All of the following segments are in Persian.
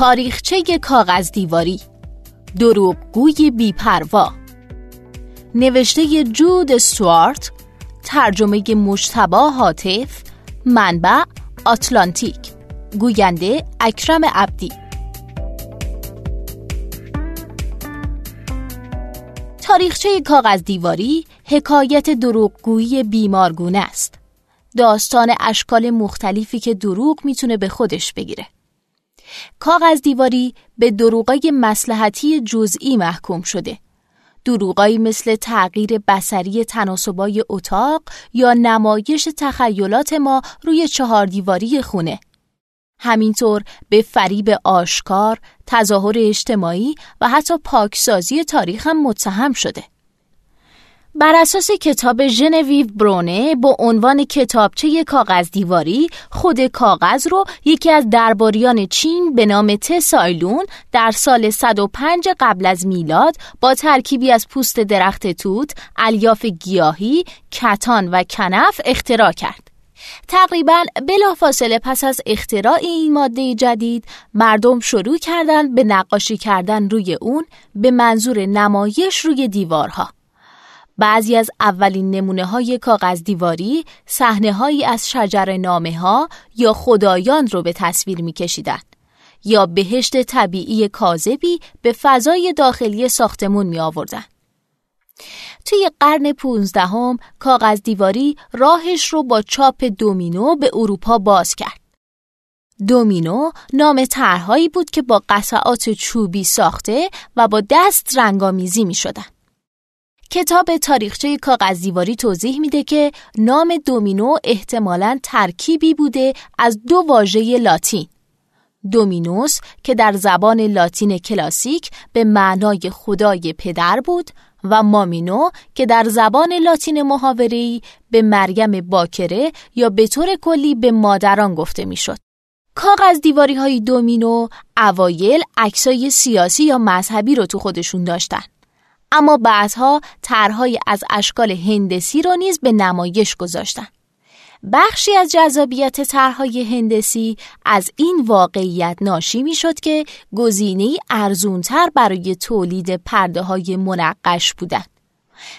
تاریخچه کاغذ دیواری دروغگوی بیپروا نوشته جود سوارت ترجمه مجتبا حاطف منبع آتلانتیک گوینده اکرم عبدی تاریخچه کاغذ دیواری حکایت دروغگویی بیمارگونه است. داستان اشکال مختلفی که دروغ می‌تونه به خودش بگیره. کاغذ دیواری به دروغای مسلحتی جزئی محکوم شده. دروغایی مثل تغییر بسری تناسبای اتاق یا نمایش تخیلات ما روی چهار دیواری خونه. همینطور به فریب آشکار، تظاهر اجتماعی و حتی پاکسازی تاریخ هم متهم شده. بر اساس کتاب ژنویو برونه با عنوان کتابچه کاغذ دیواری خود کاغذ رو یکی از درباریان چین به نام تسایلون در سال 105 قبل از میلاد با ترکیبی از پوست درخت توت، الیاف گیاهی، کتان و کنف اختراع کرد. تقریبا بلافاصله پس از اختراع این ماده جدید مردم شروع کردند به نقاشی کردن روی اون به منظور نمایش روی دیوارها. بعضی از اولین نمونه های کاغذ دیواری صحنه هایی از شجر نامه ها یا خدایان رو به تصویر می کشیدن. یا بهشت طبیعی کاذبی به فضای داخلی ساختمون می آوردن. توی قرن پونزدهم کاغذ دیواری راهش رو با چاپ دومینو به اروپا باز کرد. دومینو نام طرحهایی بود که با قطعات چوبی ساخته و با دست رنگامیزی می شدن. کتاب تاریخچه کاغذ دیواری توضیح میده که نام دومینو احتمالاً ترکیبی بوده از دو واژه لاتین. دومینوس که در زبان لاتین کلاسیک به معنای خدای پدر بود و مامینو که در زبان لاتین محاوره‌ای به مریم باکره یا به طور کلی به مادران گفته می‌شد. کاغذ دیواری های دومینو اوایل عکسای سیاسی یا مذهبی رو تو خودشون داشتن. اما بعدها طرحهای از اشکال هندسی رو نیز به نمایش گذاشتن. بخشی از جذابیت طرحهای هندسی از این واقعیت ناشی می شد که گزینه ارزونتر برای تولید پرده های منقش بودند.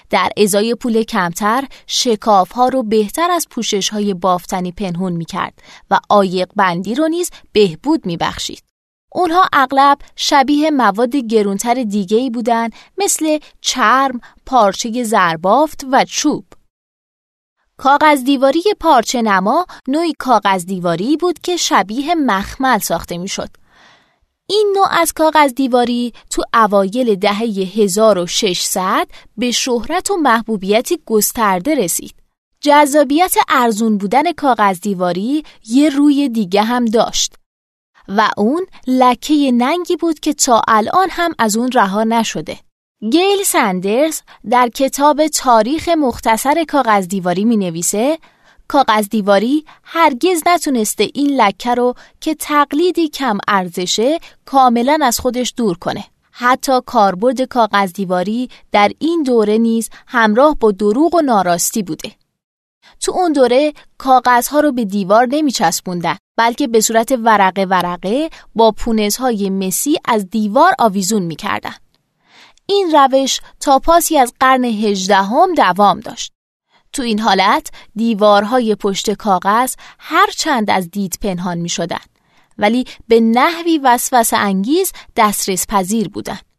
در ازای پول کمتر شکاف ها رو بهتر از پوشش های بافتنی پنهون می کرد و آیق بندی رو نیز بهبود می بخشید. اونها اغلب شبیه مواد گرونتر دیگهی بودند مثل چرم، پارچه زربافت و چوب. کاغذ دیواری پارچه نما نوعی کاغذ دیواری بود که شبیه مخمل ساخته می‌شد. این نوع از کاغذ دیواری تو اوایل دهه 1600 به شهرت و محبوبیتی گسترده رسید. جذابیت ارزون بودن کاغذ دیواری یه روی دیگه هم داشت. و اون لکه ننگی بود که تا الان هم از اون رها نشده. گیل سندرز در کتاب تاریخ مختصر کاغذ دیواری می نویسه کاغذ دیواری هرگز نتونسته این لکه رو که تقلیدی کم ارزشه کاملا از خودش دور کنه. حتی کاربرد کاغذ دیواری در این دوره نیز همراه با دروغ و ناراستی بوده. تو اون دوره کاغذها رو به دیوار نمی چسبوندن بلکه به صورت ورقه ورقه با پونزهای مسی از دیوار آویزون می کردن. این روش تا پاسی از قرن هجدهم دوام داشت. تو این حالت دیوارهای پشت کاغذ هر چند از دید پنهان می شدن. ولی به نحوی وسوسه انگیز دسترس پذیر بودند.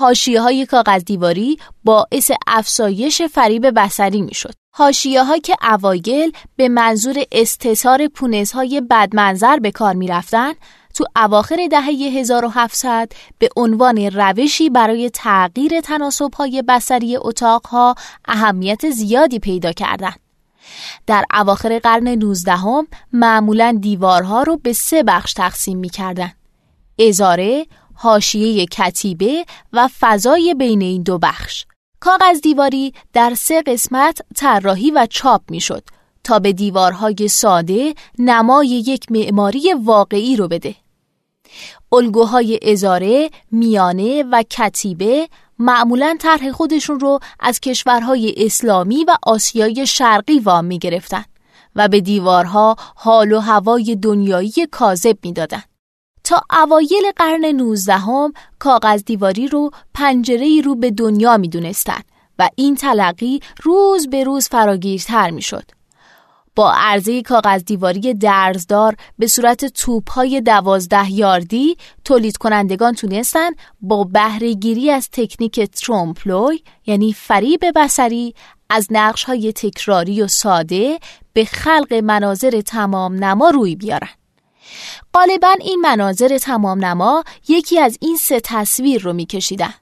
حاشیه های کاغذ دیواری باعث افسایش فریب بسری می شد. حاشیه ها که اوایل به منظور استثار پونزهای بدمنظر به کار می رفتن، تو اواخر دهه 1700 به عنوان روشی برای تغییر تناسب های بسری اتاقها اهمیت زیادی پیدا کردند. در اواخر قرن 19 هم معمولا دیوارها رو به سه بخش تقسیم می کردن. ازاره، حاشیه کتیبه و فضای بین این دو بخش. کاغذ دیواری در سه قسمت طراحی و چاپ می‌شد تا به دیوارهای ساده نمای یک معماری واقعی رو بده. الگوهای ازاره، میانه و کتیبه معمولا طرح خودشون رو از کشورهای اسلامی و آسیای شرقی وام می گرفتن و به دیوارها حال و هوای دنیایی کاذب می دادن. تا اوایل قرن 19 هم کاغذ دیواری رو پنجره رو به دنیا می دونستن و این تلقی روز به روز فراگیرتر می شد. با عرضه کاغذ دیواری درزدار به صورت توپ های دوازده یاردی تولید کنندگان تونستن با بهرهگیری از تکنیک ترومپلوی یعنی فریب بسری از نقش های تکراری و ساده به خلق مناظر تمام نما روی بیارن. غالبا این مناظر تمام نما یکی از این سه تصویر رو میکشیدن.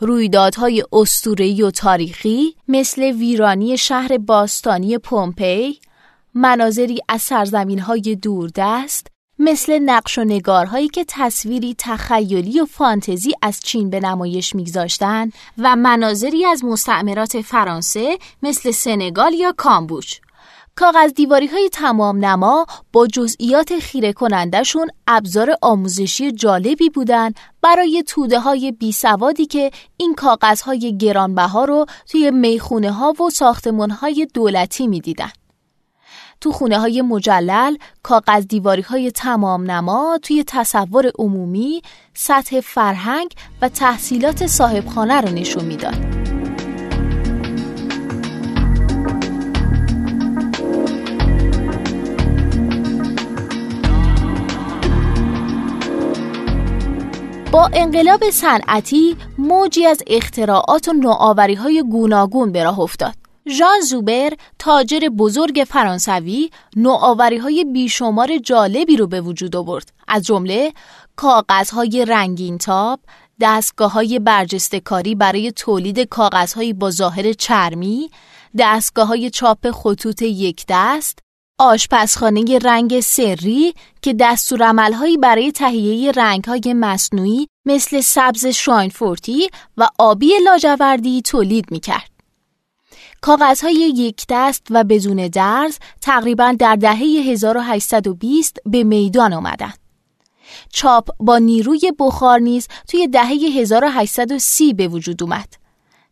رویدادهای اسطوره‌ای و تاریخی مثل ویرانی شهر باستانی پومپی، مناظری از سرزمین‌های دوردست مثل نقش و نگارهایی که تصویری تخیلی و فانتزی از چین به نمایش میگذاشتن و مناظری از مستعمرات فرانسه مثل سنگال یا کامبوج کاغذ دیواری های تمام نما با جزئیات خیره کنندشون ابزار آموزشی جالبی بودن برای توده های بی سوادی که این کاغذ های گرانبها رو توی می‌خونه ها و ساختمون های دولتی می‌دیدن. تو خونه های مجلل کاغذ دیواری های تمام نما توی تصور عمومی سطح فرهنگ و تحصیلات صاحبخانه رو نشون می‌داد. با انقلاب صنعتی موجی از اختراعات و نوآوری های گوناگون به راه افتاد. ژان زوبر تاجر بزرگ فرانسوی نوآوری های بیشمار جالبی رو به وجود آورد از جمله کاغذهای رنگین تاب دستگاه های برجسته کاری برای تولید کاغذهایی با ظاهر چرمی دستگاه های چاپ خطوط یک دست آشپزخانه رنگ سری که دستورالعملهایی برای تهیه رنگهای مصنوعی مثل سبز شاینفورتی و آبی لاجوردی تولید می‌کرد. کاغذهای یک دست و بدون درز تقریبا در دهه 1820 به میدان آمدند. چاپ با نیروی بخار نیز توی دهه 1830 به وجود اومد.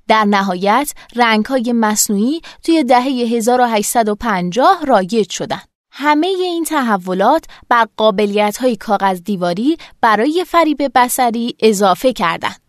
در نهایت رنگ های مصنوعی توی دهه 1850 رایج شدند. همه این تحولات بر قابلیت های کاغذ دیواری برای فریب بسری اضافه کردند.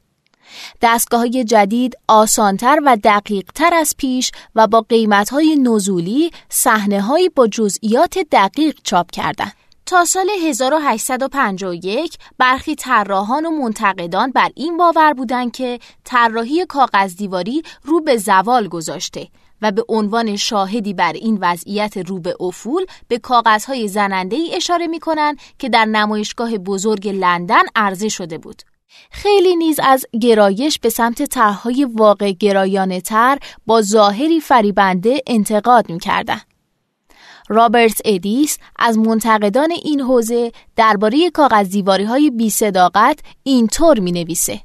دستگاه های جدید آسانتر و دقیقتر از پیش و با قیمت های نزولی صحنه با جزئیات دقیق چاپ کردند. تا سال 1851 برخی طراحان و منتقدان بر این باور بودند که طراحی کاغذ دیواری رو به زوال گذاشته و به عنوان شاهدی بر این وضعیت رو به افول به کاغذهای زننده ای اشاره می کنند که در نمایشگاه بزرگ لندن عرضه شده بود. خیلی نیز از گرایش به سمت طرحهای واقع گرایانه تر با ظاهری فریبنده انتقاد می کردن. رابرت ادیس از منتقدان این حوزه درباره کاغذدیواری های بی صداقت اینطور می نویسه.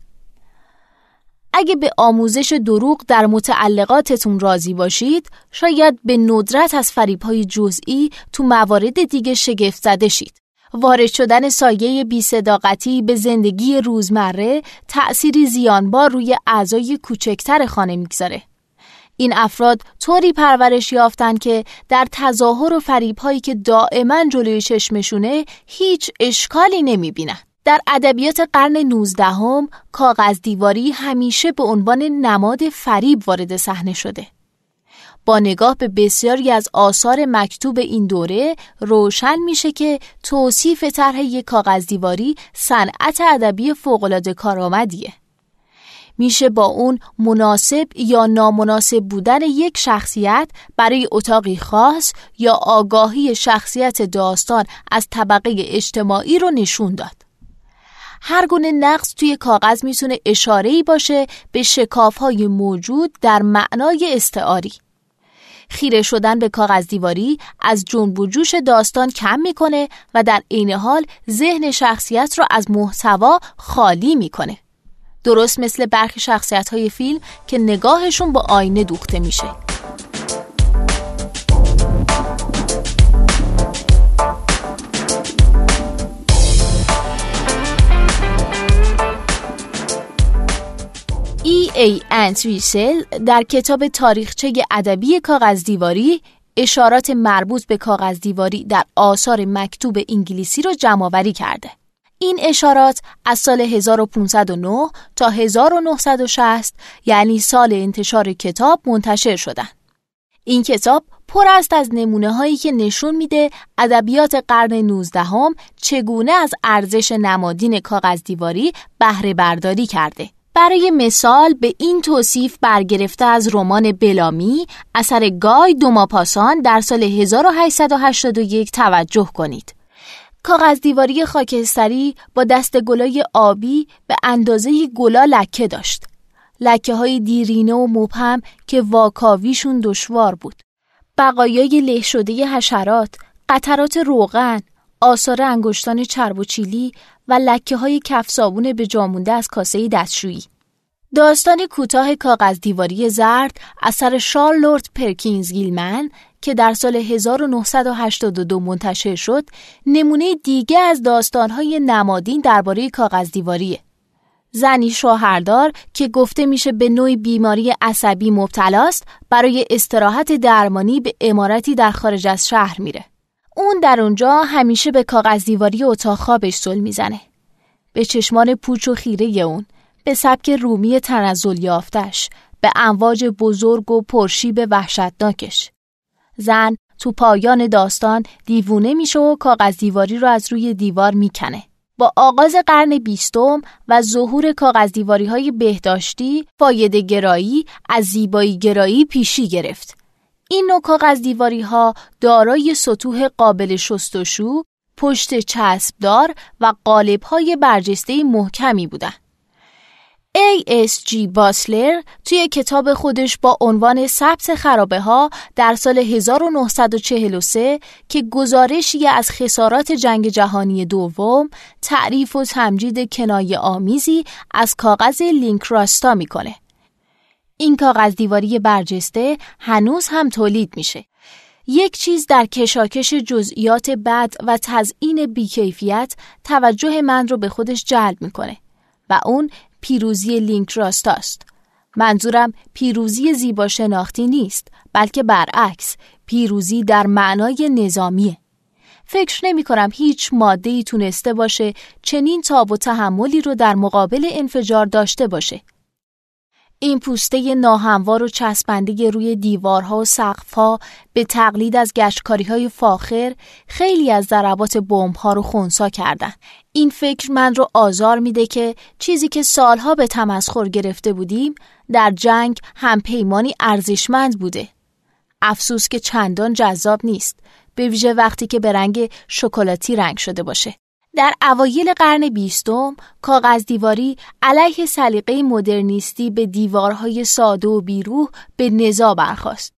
اگه به آموزش دروغ در متعلقاتتون راضی باشید شاید به ندرت از فریب های جزئی تو موارد دیگه شگفت زده شید. وارد شدن سایه بی صداقتی به زندگی روزمره تأثیری زیانبار روی اعضای کوچکتر خانه می‌گذاره. این افراد طوری پرورش یافتن که در تظاهر و فریب هایی که دائما جلوی چشمشونه هیچ اشکالی نمی بینن. در ادبیات قرن 19 هم کاغذ دیواری همیشه به عنوان نماد فریب وارد صحنه شده. با نگاه به بسیاری از آثار مکتوب این دوره روشن میشه که توصیف طرح یک کاغذ دیواری صنعت ادبی فوق‌العاده کارآمدیه. میشه با اون مناسب یا نامناسب بودن یک شخصیت برای اتاقی خاص یا آگاهی شخصیت داستان از طبقه اجتماعی رو نشون داد. هر گونه نقص توی کاغذ می‌تونه اشاره‌ای باشه به شکافهای موجود در معنای استعاری. خیره شدن به کاغذ دیواری از جنب و داستان کم می‌کنه و در عین حال ذهن شخصیت را از محتوا خالی می‌کنه. درست مثل برخی شخصیت های فیلم که نگاهشون با آینه دوخته میشه ای ای انتویسل در کتاب تاریخچه ادبی کاغذدیواری اشارات مربوط به کاغذدیواری در آثار مکتوب انگلیسی را جمع کرده. این اشارات از سال 1509 تا 1960 یعنی سال انتشار کتاب منتشر شدند. این کتاب پر است از نمونه هایی که نشون میده ادبیات قرن 19 هم چگونه از ارزش نمادین کاغذ دیواری بهره برداری کرده. برای مثال به این توصیف برگرفته از رمان بلامی اثر گای دوماپاسان در سال 1881 توجه کنید. کاغذ دیواری خاکستری با دست گلای آبی به اندازه گلا لکه داشت. لکه های دیرینه و مبهم که واکاویشون دشوار بود. بقایای له شده حشرات، قطرات روغن، آثار انگشتان چرب و چیلی و لکه های کف صابون به جامونده از کاسه دستشویی. داستان کوتاه کاغذ دیواری زرد اثر شارلورد پرکینز گیلمن که در سال 1982 منتشر شد نمونه دیگه از داستانهای نمادین درباره کاغذ دیواریه. زنی شوهردار که گفته میشه به نوعی بیماری عصبی مبتلاست برای استراحت درمانی به امارتی در خارج از شهر میره. اون در اونجا همیشه به کاغذ دیواری اتاق خوابش سل می‌زنه. به چشمان پوچ و خیره اون، به سبک رومی تنزل یافتش، به امواج بزرگ و پرشیب وحشتناکش. زن تو پایان داستان دیوونه میشه و کاغذ دیواری رو از روی دیوار می‌کنه. با آغاز قرن بیستم و ظهور کاغذدیواری های بهداشتی، فایده گرایی از زیبایی گرایی پیشی گرفت. این نوع کاغذدیواری ها دارای سطوح قابل شستشو، پشت چسبدار و قالب های برجسته محکمی بودند. A.S.G. باسلر توی کتاب خودش با عنوان ثبت خرابه ها در سال 1943 که گزارشی از خسارات جنگ جهانی دوم تعریف و تمجید کنایه آمیزی از کاغذ لینک راستا می‌کنه. این کاغذ دیواری برجسته هنوز هم تولید میشه. یک چیز در کشاکش جزئیات بد و تزئین بیکیفیت توجه من رو به خودش جلب می‌کنه و اون پیروزی لینک راستاست. منظورم پیروزی زیبا شناختی نیست بلکه برعکس پیروزی در معنای نظامیه. فکر نمی کنم هیچ ماده تونسته باشه چنین تاب و تحملی رو در مقابل انفجار داشته باشه. این پوسته ناهموار و چسبنده روی دیوارها و سقفها به تقلید از گشتکاری های فاخر خیلی از ضربات ها رو خونسا کردن. این فکر من رو آزار میده که چیزی که سالها به تمسخر گرفته بودیم در جنگ هم پیمانی ارزشمند بوده. افسوس که چندان جذاب نیست به ویژه وقتی که به رنگ شکلاتی رنگ شده باشه. در اوایل قرن بیستم کاغذ دیواری علیه سلیقه مدرنیستی به دیوارهای ساده و بیروح به نزا برخاست.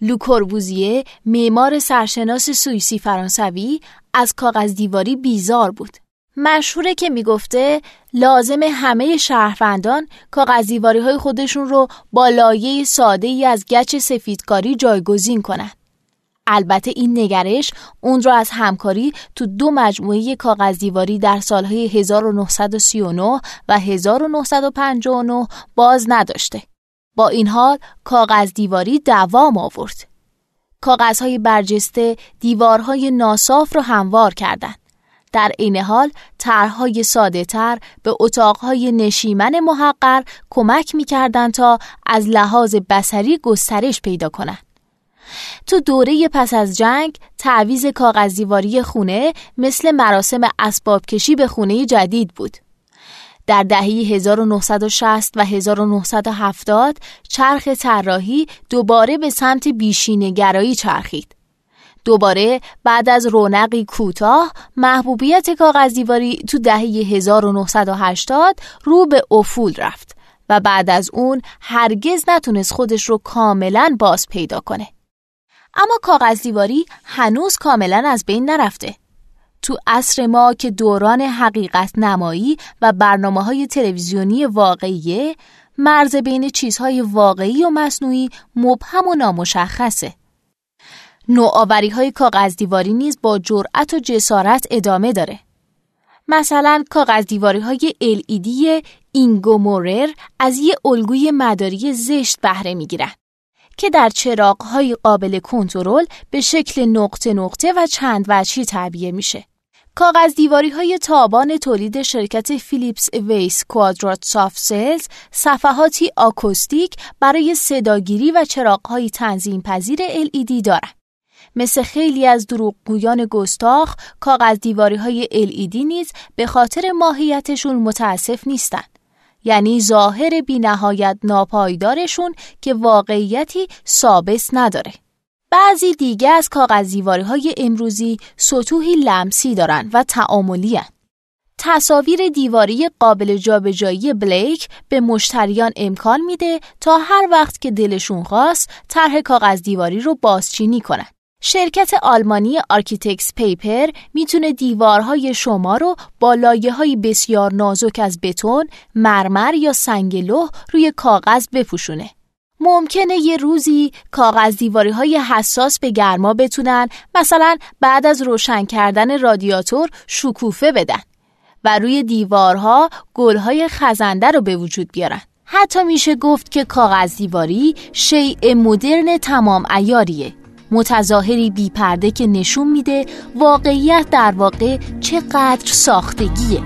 لوکوربوزیه معمار سرشناس سوئیسی فرانسوی از کاغذ دیواری بیزار بود. مشهوره که می‌گفته لازم همه شهروندان کاغذ دیواری های خودشون رو با لایه ساده ای از گچ سفیدکاری جایگزین کنند. البته این نگرش اون را از همکاری تو دو مجموعه کاغذ دیواری در سالهای 1939 و 1959 باز نداشته. با این حال کاغذ دیواری دوام آورد. کاغذهای برجسته دیوارهای ناصاف را هموار کردند. در این حال طرحهای ساده تر به اتاقهای نشیمن محقر کمک می تا از لحاظ بسری گسترش پیدا کنند. تو دوره پس از جنگ تعویز کاغذیواری خونه مثل مراسم اسباب کشی به خونه جدید بود. در دهه 1960 و 1970 چرخ طراحی دوباره به سمت بیشینگرایی چرخید. دوباره بعد از رونقی کوتاه محبوبیت کاغذدیواری تو دهه 1980 رو به افول رفت و بعد از اون هرگز نتونست خودش رو کاملا باز پیدا کنه. اما کاغذ دیواری هنوز کاملا از بین نرفته. تو عصر ما که دوران حقیقت نمایی و برنامه های تلویزیونی واقعیه مرز بین چیزهای واقعی و مصنوعی مبهم و نامشخصه. نوآوری های کاغذ دیواری نیز با جرأت و جسارت ادامه داره. مثلا کاغذ دیواری های LED اینگو مورر از یه الگوی مداری زشت بهره می‌گیرن. که در چراغهای قابل کنترل به شکل نقطه نقطه و چند وجهی تعبیه میشه. کاغذ دیواری های تابان تولید شرکت فیلیپس ویس کوادرات سافت سلز صفحاتی آکوستیک برای صداگیری و چراغ تنظیم پذیر LED دارند. مثل خیلی از دروغگویان گستاخ کاغذ دیواری های LED نیز به خاطر ماهیتشون متاسف نیستند. یعنی ظاهر بینهایت ناپایدارشون که واقعیتی ثابت نداره. بعضی دیگه از کاغذ های امروزی سطوحی لمسی دارن و تعاملی هن. تصاویر دیواری قابل جابجایی Blik به مشتریان امکان میده تا هر وقت که دلشون خواست طرح کاغذ دیواری رو بازچینی کنن. شرکت آلمانی Architects Paper می‌تونه دیوارهای شما رو با لایه های بسیار نازک از بتون، مرمر یا سنگ روی کاغذ بپوشونه. ممکنه یه روزی کاغذ دیواری های حساس به گرما بتونن مثلا بعد از روشن کردن رادیاتور شکوفه بدن و روی دیوارها گلهای خزنده رو به وجود بیارن. حتی میشه گفت که کاغذ دیواری شیء مدرن تمام ایاریه متظاهری بیپرده که نشون میده واقعیت در واقع چقدر ساختگیه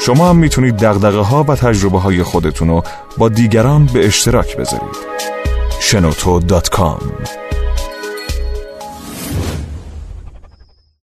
شما هم می‌تونید دقدقه ها و تجربه های خودتون با دیگران به اشتراک بذارید. شنوتو